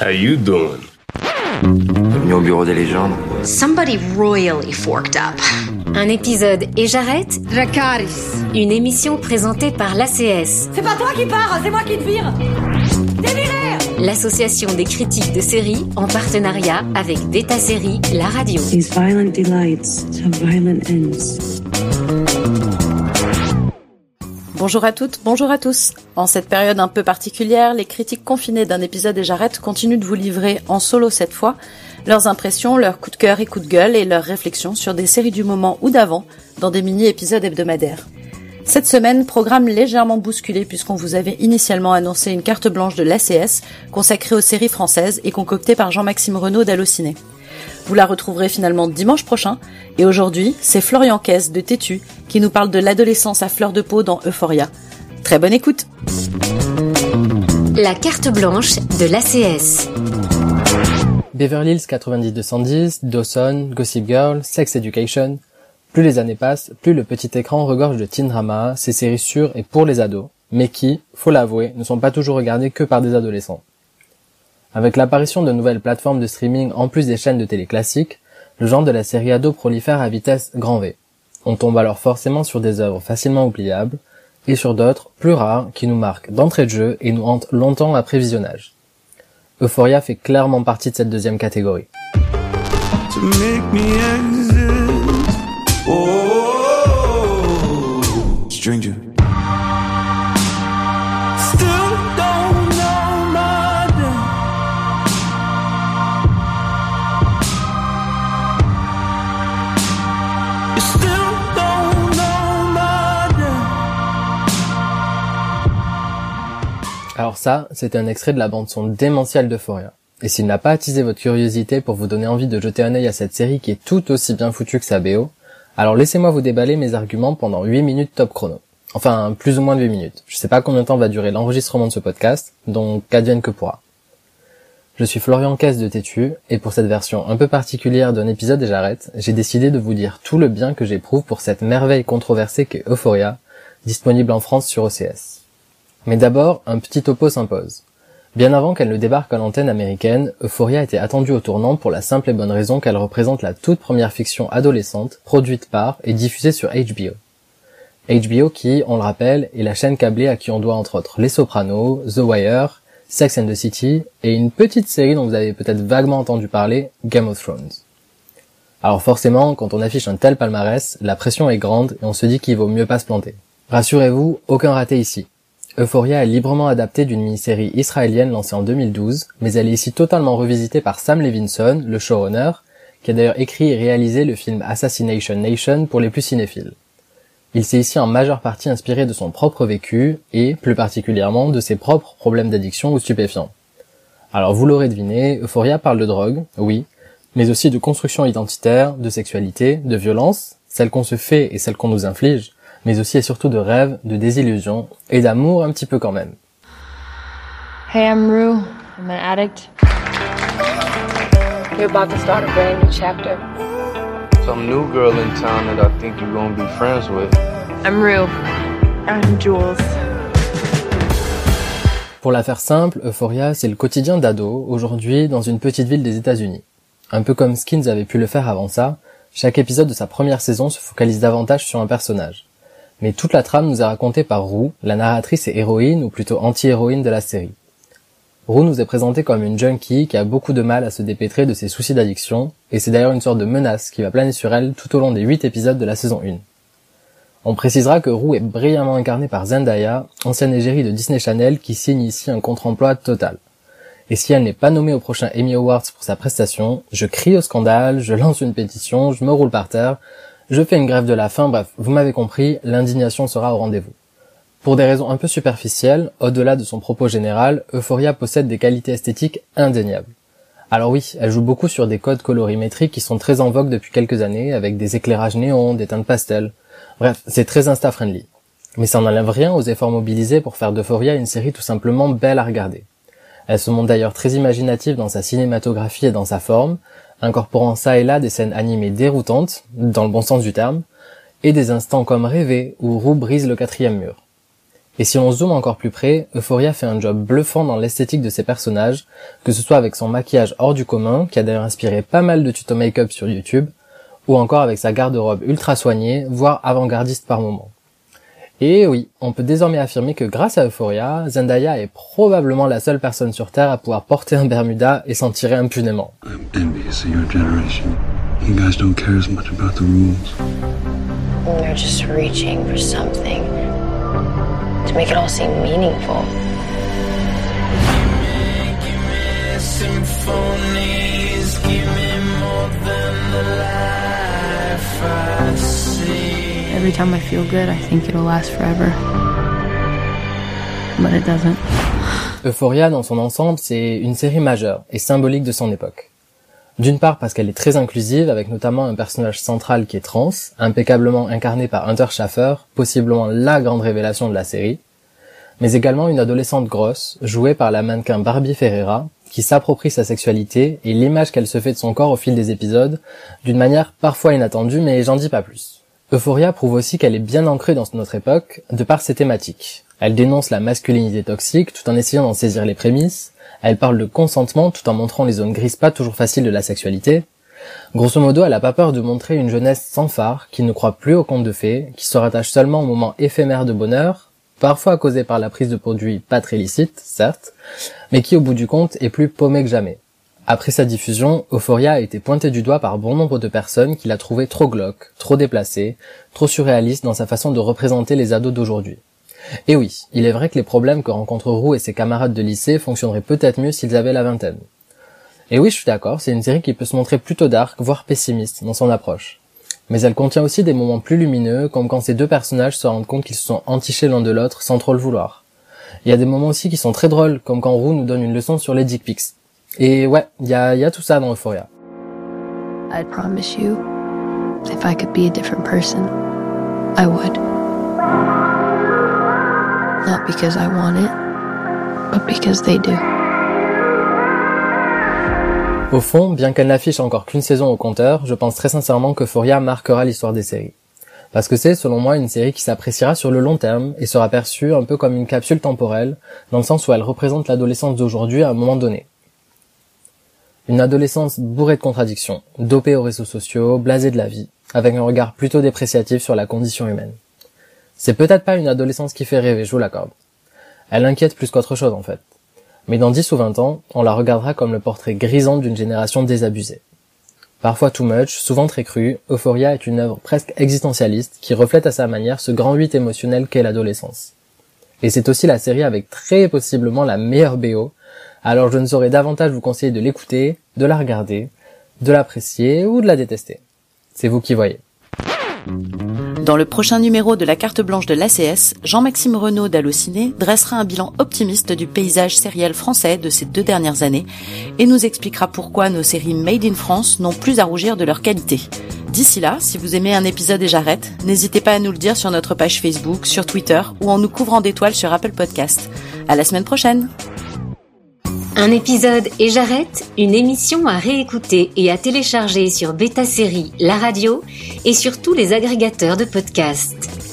How you doing? Bienvenue au bureau des légendes. Somebody royally forked up. Un épisode et j'arrête Dracaris. Une émission présentée par l'ACS, C'est pas toi qui pars, c'est moi qui te vire. Déviré l'association des critiques de séries en partenariat avec Beta Série, la radio. These violent delights have violent ends. Bonjour à toutes, bonjour à tous. En cette période un peu particulière, les critiques confinés d'un épisode et j'arrête continuent de vous livrer, en solo cette fois, leurs impressions, leurs coups de cœur et coups de gueule et leurs réflexions sur des séries du moment ou d'avant dans des mini-épisodes hebdomadaires. Cette semaine, programme légèrement bousculé puisqu'on vous avait initialement annoncé une carte blanche de l'ACS consacrée aux séries françaises et concoctée par Jean-Maxime Renaud d'Allociné. Vous la retrouverez finalement dimanche prochain. Et aujourd'hui, c'est Florian Caisse de Tétu qui nous parle de l'adolescence à fleur de peau dans Euphoria. Très bonne écoute La carte blanche de l'ACS. Beverly Hills 90210, Dawson, Gossip Girl, Sex Education. Plus les années passent, plus le petit écran regorge de teen drama, ces séries sûres et pour les ados, mais qui, faut l'avouer, ne sont pas toujours regardées que par des adolescents. Avec l'apparition de nouvelles plateformes de streaming en plus des chaînes de télé classiques, le genre de la série ado prolifère à vitesse grand V. On tombe alors forcément sur des œuvres facilement oubliables, et sur d'autres, plus rares, qui nous marquent d'entrée de jeu et nous hantent longtemps après visionnage. Euphoria fait clairement partie de cette deuxième catégorie. Oh, Alors ça, c'était un extrait de la bande son démentielle d'Euphoria. Et s'il n'a pas attisé votre curiosité pour vous donner envie de jeter un œil à cette série qui est tout aussi bien foutue que sa BO, alors laissez-moi vous déballer mes arguments pendant 8 minutes top chrono. Enfin, plus ou moins de 8 minutes. Je sais pas combien de temps va durer l'enregistrement de ce podcast, donc qu'advienne que pourra. Je suis Florian Caisse de Tétu, et pour cette version un peu particulière d'un épisode et j'arrête, j'ai décidé de vous dire tout le bien que j'éprouve pour cette merveille controversée qu'est Euphoria, disponible en France sur OCS. Mais d'abord, un petit topo s'impose. Bien avant qu'elle ne débarque à l'antenne américaine, Euphoria était attendue au tournant pour la simple et bonne raison qu'elle représente la toute première fiction adolescente produite par et diffusée sur HBO. HBO qui, on le rappelle, est la chaîne câblée à qui on doit entre autres Les Sopranos, The Wire, Sex and the City et une petite série dont vous avez peut-être vaguement entendu parler, Game of Thrones. Alors forcément, quand on affiche un tel palmarès, la pression est grande et on se dit qu'il vaut mieux pas se planter. Rassurez-vous, aucun raté ici. Euphoria est librement adaptée d'une mini-série israélienne lancée en 2012, mais elle est ici totalement revisitée par Sam Levinson, le showrunner, qui a d'ailleurs écrit et réalisé le film Assassination Nation pour les plus cinéphiles. Il s'est ici en majeure partie inspiré de son propre vécu et, plus particulièrement, de ses propres problèmes d'addiction aux stupéfiants. Alors vous l'aurez deviné, Euphoria parle de drogue, oui, mais aussi de construction identitaire, de sexualité, de violence, celle qu'on se fait et celle qu'on nous inflige, mais aussi et surtout de rêves, de désillusions et d'amour un petit peu quand même. Hey, I'm Rue. I'm an addict. You're about to start a brand new chapter. Some new girl in town that I think you're gonna be friends with. I'm Rue. I'm Jules. Pour la faire simple, Euphoria, c'est le quotidien d'ado, aujourd'hui, dans une petite ville des États-Unis. Un peu comme Skins avait pu le faire avant ça, chaque épisode de sa première saison se focalise davantage sur un personnage. Mais toute la trame nous est racontée par Rue, la narratrice et héroïne, ou plutôt anti-héroïne de la série. Rue nous est présentée comme une junkie qui a beaucoup de mal à se dépêtrer de ses soucis d'addiction, et c'est d'ailleurs une sorte de menace qui va planer sur elle tout au long des 8 épisodes de la saison 1. On précisera que Rue est brillamment incarnée par Zendaya, ancienne égérie de Disney Channel qui signe ici un contre-emploi total. Et si elle n'est pas nommée au prochain Emmy Awards pour sa prestation, je crie au scandale, je lance une pétition, je me roule par terre, je fais une grève de la faim, bref, vous m'avez compris, l'indignation sera au rendez-vous. Pour des raisons un peu superficielles, au-delà de son propos général, Euphoria possède des qualités esthétiques indéniables. Alors oui, elle joue beaucoup sur des codes colorimétriques qui sont très en vogue depuis quelques années, avec des éclairages néons, des teintes pastel. Bref, c'est très insta-friendly. Mais ça n'enlève rien aux efforts mobilisés pour faire d'Euphoria une série tout simplement belle à regarder. Elle se montre d'ailleurs très imaginative dans sa cinématographie et dans sa forme, incorporant ça et là des scènes animées déroutantes, dans le bon sens du terme, et des instants comme rêvés où Roux brise le quatrième mur. Et si on zoome encore plus près, Euphoria fait un job bluffant dans l'esthétique de ses personnages, que ce soit avec son maquillage hors du commun, qui a d'ailleurs inspiré pas mal de tutos make-up sur YouTube, ou encore avec sa garde-robe ultra soignée, voire avant-gardiste par moments. Et oui, on peut désormais affirmer que grâce à Euphoria, Zendaya est probablement la seule personne sur Terre à pouvoir porter un Bermuda et s'en tirer impunément. I'm Every time I feel good, I think it'll last forever. But it doesn't. Euphoria, dans son ensemble, c'est une série majeure et symbolique de son époque. D'une part parce qu'elle est très inclusive, avec notamment un personnage central qui est trans, impeccablement incarné par Hunter Schaffer, possiblement la grande révélation de la série, mais également une adolescente grosse, jouée par la mannequin Barbie Ferreira, qui s'approprie sa sexualité et l'image qu'elle se fait de son corps au fil des épisodes, d'une manière parfois inattendue, mais j'en dis pas plus. Euphoria prouve aussi qu'elle est bien ancrée dans notre époque, de par ses thématiques. Elle dénonce la masculinité toxique tout en essayant d'en saisir les prémices, elle parle de consentement tout en montrant les zones grises pas toujours faciles de la sexualité. Grosso modo, elle a pas peur de montrer une jeunesse sans phare, qui ne croit plus au conte de fées, qui se rattache seulement au moment éphémère de bonheur, parfois causé par la prise de produits pas très licites, certes, mais qui au bout du compte est plus paumé que jamais. Après sa diffusion, Euphoria a été pointé du doigt par bon nombre de personnes qui l'a trouvé trop glauque, trop déplacé, trop surréaliste dans sa façon de représenter les ados d'aujourd'hui. Et oui, il est vrai que les problèmes que rencontrent Roux et ses camarades de lycée fonctionneraient peut-être mieux s'ils avaient la vingtaine. Et oui, je suis d'accord, c'est une série qui peut se montrer plutôt dark, voire pessimiste dans son approche. Mais elle contient aussi des moments plus lumineux, comme quand ces deux personnages se rendent compte qu'ils se sont entichés l'un de l'autre sans trop le vouloir. Il y a des moments aussi qui sont très drôles, comme quand Roux nous donne une leçon sur les dick pics. Et ouais, il y a, y a tout ça dans Euphoria. I promise you, if I could be a different person, I would. Not because I want it, but because they do. Au fond, bien qu'elle n'affiche encore qu'une saison au compteur, je pense très sincèrement que Euphoria marquera l'histoire des séries. Parce que c'est, selon moi, une série qui s'appréciera sur le long terme et sera perçue un peu comme une capsule temporelle, dans le sens où elle représente l'adolescence d'aujourd'hui à un moment donné. Une adolescence bourrée de contradictions, dopée aux réseaux sociaux, blasée de la vie, avec un regard plutôt dépréciatif sur la condition humaine. C'est peut-être pas une adolescence qui fait rêver, je vous l'accorde. Elle inquiète plus qu'autre chose en fait. Mais dans 10 ou 20 ans, on la regardera comme le portrait grisant d'une génération désabusée. Parfois too much, souvent très cru, Euphoria est une œuvre presque existentialiste qui reflète à sa manière ce grand huit émotionnel qu'est l'adolescence. Et c'est aussi la série avec très possiblement la meilleure BO, alors je ne saurais davantage vous conseiller de l'écouter, de la regarder, de l'apprécier ou de la détester. C'est vous qui voyez. Dans le prochain numéro de la carte blanche de l'ACS, Jean-Maxime Renaud d'Allociné dressera un bilan optimiste du paysage sériel français de ces deux dernières années et nous expliquera pourquoi nos séries Made in France n'ont plus à rougir de leur qualité. D'ici là, si vous aimez un épisode et j'arrête, n'hésitez pas à nous le dire sur notre page Facebook, sur Twitter ou en nous couvrant d'étoiles sur Apple Podcast. À la semaine prochaine! Un épisode et j'arrête, une émission à réécouter et à télécharger sur Beta Série, la radio et sur tous les agrégateurs de podcasts.